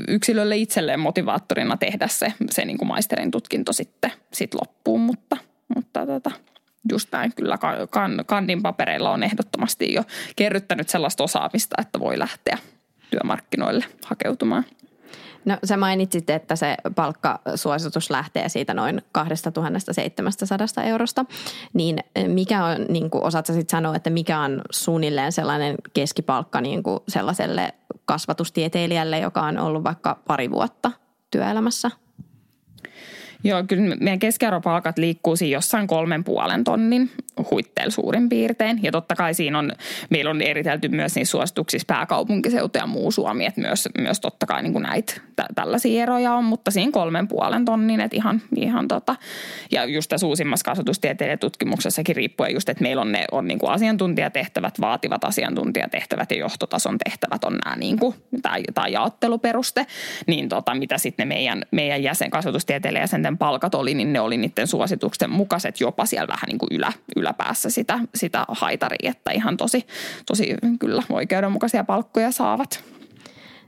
yksilölle itselleen motivaattorina tehdä se, se niin kuin maisterin tutkinto sitten sit loppuun, mutta, mutta tota, just näin kyllä kan, kandin papereilla on ehdottomasti jo kerryttänyt sellaista osaamista, että voi lähteä työmarkkinoille hakeutumaan. No sä mainitsit, että se palkkasuositus lähtee siitä noin 2700 eurosta. Niin mikä on, niin kuin osaat sä sitten sanoa, että mikä on suunnilleen sellainen keskipalkka niin kuin sellaiselle kasvatustieteilijälle, joka on ollut vaikka pari vuotta työelämässä? Joo, kyllä meidän keskiarvopalkat liikkuu siinä jossain kolmen puolen tonnin huitteella suurin piirtein. Ja totta kai siinä on, meillä on eritelty myös niissä suosituksissa pääkaupunkiseutu ja muu Suomi, että myös, myös totta kai niin kuin näitä tä, tällaisia eroja on, mutta siinä kolmen puolen tonnin, että ihan, ihan tota, ja just tässä uusimmassa kasvatustieteiden tutkimuksessakin riippuen just, että meillä on ne on niin kuin asiantuntijatehtävät, vaativat asiantuntijatehtävät ja johtotason tehtävät on nämä niin kuin, tai, tai jaotteluperuste, niin tota, mitä sitten ne meidän, meidän jäsen, kasvatustieteiden jäsenten palkat oli, niin ne oli niiden suosituksen mukaiset jopa siellä vähän niin kuin ylä, yläpäässä sitä, sitä haitaria, että ihan tosi, tosi kyllä oikeudenmukaisia palkkoja saavat.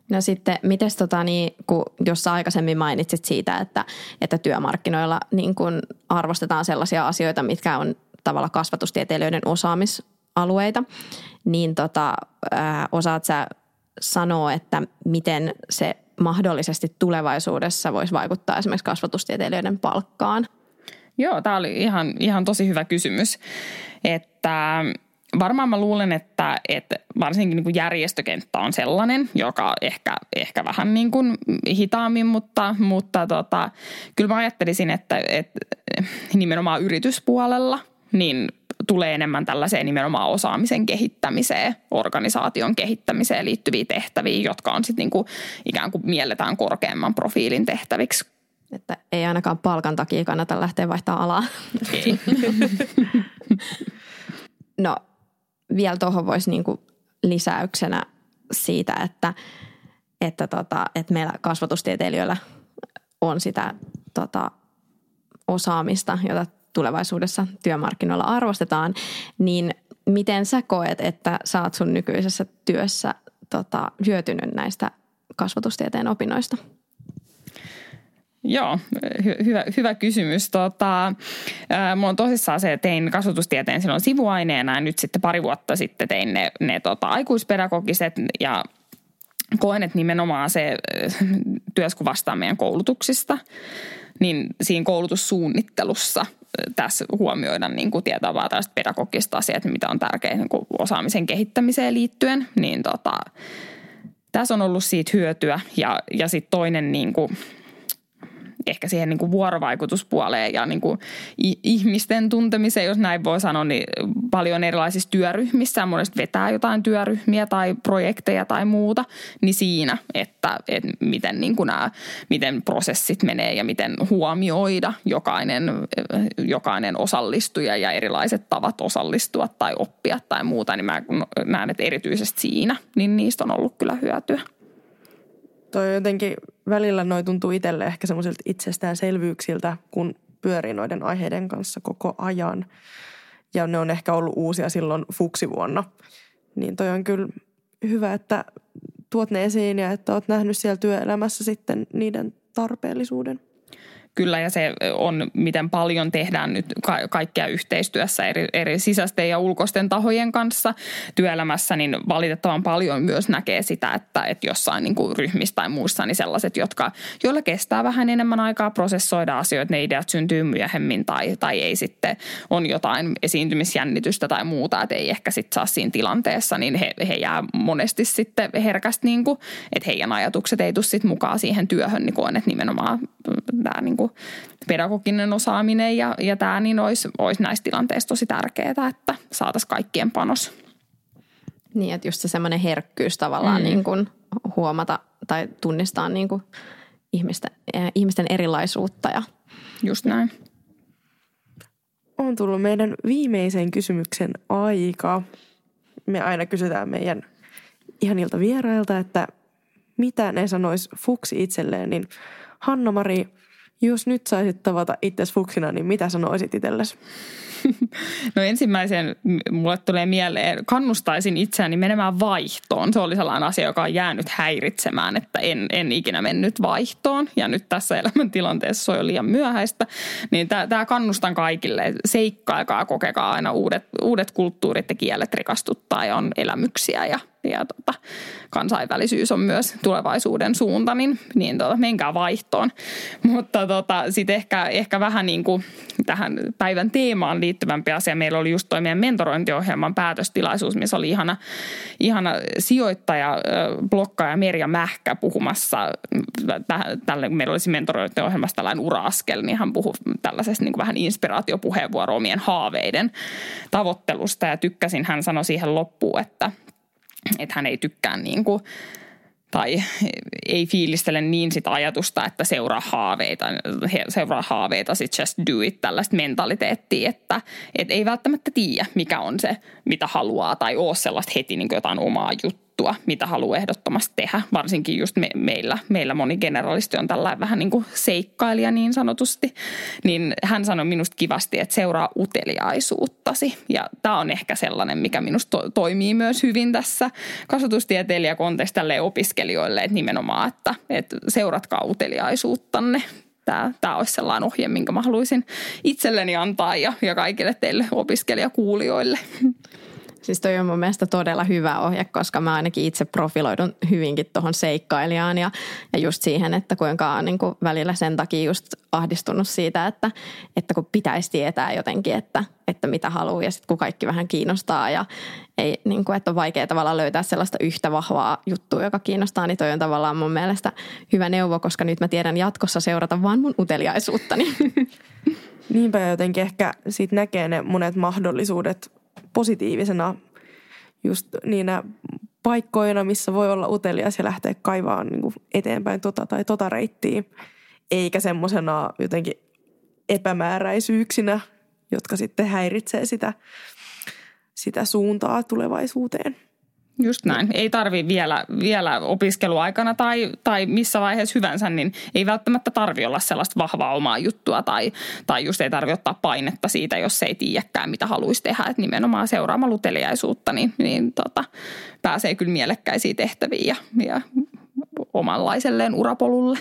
No sitten, miten tota, niin, kun, jos sä aikaisemmin mainitsit siitä, että, että työmarkkinoilla niin kun arvostetaan sellaisia asioita, mitkä on tavalla kasvatustieteilijöiden osaamisalueita, niin tota, ää, osaat sä sanoa, että miten se mahdollisesti tulevaisuudessa voisi vaikuttaa esimerkiksi kasvatustieteilijöiden palkkaan? Joo, tämä oli ihan, ihan tosi hyvä kysymys. Että varmaan mä luulen, että, että varsinkin niin kuin järjestökenttä on sellainen, joka ehkä, ehkä vähän niin kuin hitaammin, mutta, mutta tota, kyllä mä ajattelisin, että, että nimenomaan yrityspuolella niin tulee enemmän tällaiseen nimenomaan osaamisen kehittämiseen, organisaation kehittämiseen liittyviä tehtäviä, jotka on sitten niin kuin ikään kuin mielletään korkeamman profiilin tehtäviksi että ei ainakaan palkan takia kannata lähteä vaihtaa alaa. Ei. no vielä tuohon voisi niinku lisäyksenä siitä, että, että, tota, että meillä kasvatustieteilijöillä on sitä tota, osaamista, jota tulevaisuudessa työmarkkinoilla arvostetaan, niin miten sä koet, että sä oot sun nykyisessä työssä tota, hyötynyt näistä kasvatustieteen opinnoista? Joo, hy- hyvä, hyvä kysymys. Tota, äh, mulla on tosissaan se, että tein kasvatustieteen silloin sivuaineena ja nyt sitten pari vuotta sitten tein ne, ne tota, aikuispedagogiset ja koen, että nimenomaan se työsku vastaa meidän koulutuksista, niin siinä koulutussuunnittelussa tässä huomioida niin kuin tietoa vaan tällaiset pedagogista asiat, mitä on tärkeää niin osaamisen kehittämiseen liittyen, niin tota, tässä on ollut siitä hyötyä. Ja, ja sitten toinen niin kuin, ehkä siihen niin kuin vuorovaikutuspuoleen ja niin kuin ihmisten tuntemiseen, jos näin voi sanoa, niin paljon erilaisissa työryhmissä. Monesti vetää jotain työryhmiä tai projekteja tai muuta, niin siinä, että, että miten, niin kuin nämä, miten prosessit menee ja miten huomioida jokainen, jokainen osallistuja ja erilaiset tavat osallistua tai oppia tai muuta, niin mä näen, että erityisesti siinä, niin niistä on ollut kyllä hyötyä toi jotenkin välillä noi tuntuu itselle ehkä semmoisilta itsestäänselvyyksiltä, kun pyörii noiden aiheiden kanssa koko ajan. Ja ne on ehkä ollut uusia silloin fuksivuonna. Niin toi on kyllä hyvä, että tuot ne esiin ja että oot nähnyt siellä työelämässä sitten niiden tarpeellisuuden. Kyllä, ja se on, miten paljon tehdään nyt ka- kaikkea yhteistyössä eri, eri sisäisten ja ulkoisten tahojen kanssa. Työelämässä, niin valitettavan paljon myös näkee sitä, että, että jossain niin kuin ryhmissä tai muissa, niin sellaiset, jotka, joilla kestää vähän enemmän aikaa prosessoida asioita, ne ideat syntyy myöhemmin tai, tai ei sitten on jotain esiintymisjännitystä tai muuta, että ei ehkä sitten saa siinä tilanteessa, niin he, he jää monesti sitten herkästi, niin kuin, että heidän ajatukset ei tule sitten mukaan siihen työhön, niin kuin on, että nimenomaan tämä niin kuin pedagoginen osaaminen ja, ja tämä, niin olisi, olisi näissä tilanteissa tosi tärkeää, että saataisiin kaikkien panos. Niin, että just se semmoinen herkkyys tavallaan mm. niin kuin huomata tai tunnistaa niin kuin ihmisten, ihmisten erilaisuutta. Ja... Just näin. On tullut meidän viimeisen kysymyksen aika. Me aina kysytään meidän ihanilta vierailta, että mitä ne sanois fuksi itselleen, niin Hanna-Mari, jos nyt saisit tavata itses fuksina, niin mitä sanoisit itsellesi? No ensimmäisen mulle tulee mieleen, kannustaisin itseäni menemään vaihtoon. Se oli sellainen asia, joka on jäänyt häiritsemään, että en, en ikinä mennyt vaihtoon. Ja nyt tässä elämäntilanteessa se on jo liian myöhäistä. Niin tämä kannustan kaikille. Seikkaikaa, kokekaa aina uudet, uudet kulttuurit ja kielet rikastuttaa ja on elämyksiä ja ja tota, kansainvälisyys on myös tulevaisuuden suunta, niin, niin tota, menkää vaihtoon. Mutta tota, sitten ehkä, ehkä vähän niin kuin tähän päivän teemaan liittyvämpi asia. Meillä oli just toi meidän mentorointiohjelman päätöstilaisuus, missä oli ihana, ihana sijoittaja, blokkaaja Merja Mähkä puhumassa. Tälle, meillä olisi mentorointiohjelmassa tällainen ura-askel, niin hän puhui tällaisesta niin kuin vähän inspiraatiopuheenvuoroa omien haaveiden tavoittelusta. Ja tykkäsin, hän sanoi siihen loppuun, että – että hän ei tykkää niin kuin, tai ei fiilistele niin sitä ajatusta, että seuraa haaveita, seuraa haaveita, sit just do it, tällaista mentaliteettia, että et ei välttämättä tiedä, mikä on se, mitä haluaa, tai ole sellaista heti niin jotain omaa juttua juttua, mitä haluaa ehdottomasti tehdä. Varsinkin just me, meillä, meillä moni generalisti on tällainen vähän niin kuin seikkailija niin sanotusti. Niin hän sanoi minusta kivasti, että seuraa uteliaisuuttasi. Ja tämä on ehkä sellainen, mikä minusta to, toimii myös hyvin tässä kasvatustieteilijäkontekstissa opiskelijoille, että nimenomaan, että, että seuratkaa uteliaisuuttanne tämä, tämä olisi sellainen ohje, minkä mä haluaisin itselleni antaa ja, ja kaikille teille opiskelijakuulijoille. Siis toi on mun mielestä todella hyvä ohje, koska mä ainakin itse profiloidun hyvinkin tuohon seikkailijaan ja, ja just siihen, että kuinka on niin kuin välillä sen takia just ahdistunut siitä, että, että kun pitäisi tietää jotenkin, että, että mitä haluaa ja sitten kun kaikki vähän kiinnostaa ja ei, niin kuin, että on vaikea tavallaan löytää sellaista yhtä vahvaa juttua, joka kiinnostaa, niin toi on tavallaan mun mielestä hyvä neuvo, koska nyt mä tiedän jatkossa seurata vaan mun uteliaisuuttani. Niinpä jotenkin ehkä sit näkee ne monet mahdollisuudet positiivisena just niinä paikkoina, missä voi olla utelias ja lähteä kaivaa niin eteenpäin tota tai tota reittiä, eikä semmoisena jotenkin epämääräisyyksinä, jotka sitten häiritsee sitä, sitä suuntaa tulevaisuuteen. Just näin. Ei tarvi vielä, vielä opiskeluaikana tai, tai missä vaiheessa hyvänsä, niin ei välttämättä tarvi olla sellaista vahvaa omaa juttua tai, tai just ei tarvi ottaa painetta siitä, jos ei tiedäkään, mitä haluaisi tehdä. Että nimenomaan seuraamalla uteliaisuutta, niin, niin tota, pääsee kyllä mielekkäisiin tehtäviin ja, ja omanlaiselleen urapolulle.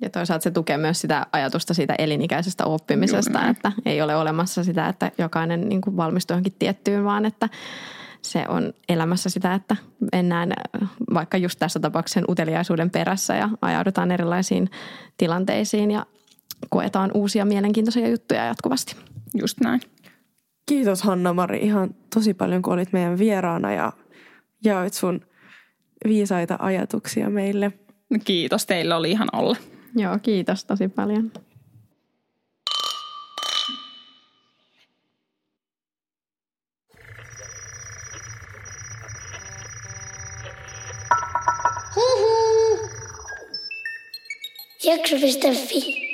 Ja toisaalta se tukee myös sitä ajatusta siitä elinikäisestä oppimisesta, että ei ole olemassa sitä, että jokainen niin valmistuu johonkin tiettyyn, vaan että se on elämässä sitä, että mennään vaikka just tässä tapauksessa uteliaisuuden perässä ja ajaudutaan erilaisiin tilanteisiin ja koetaan uusia mielenkiintoisia juttuja jatkuvasti. Just näin. Kiitos Hanna-Mari ihan tosi paljon, kun olit meidän vieraana ja jaoit sun viisaita ajatuksia meille. Kiitos, teille oli ihan olla. Joo, kiitos tosi paljon. Jakso.fi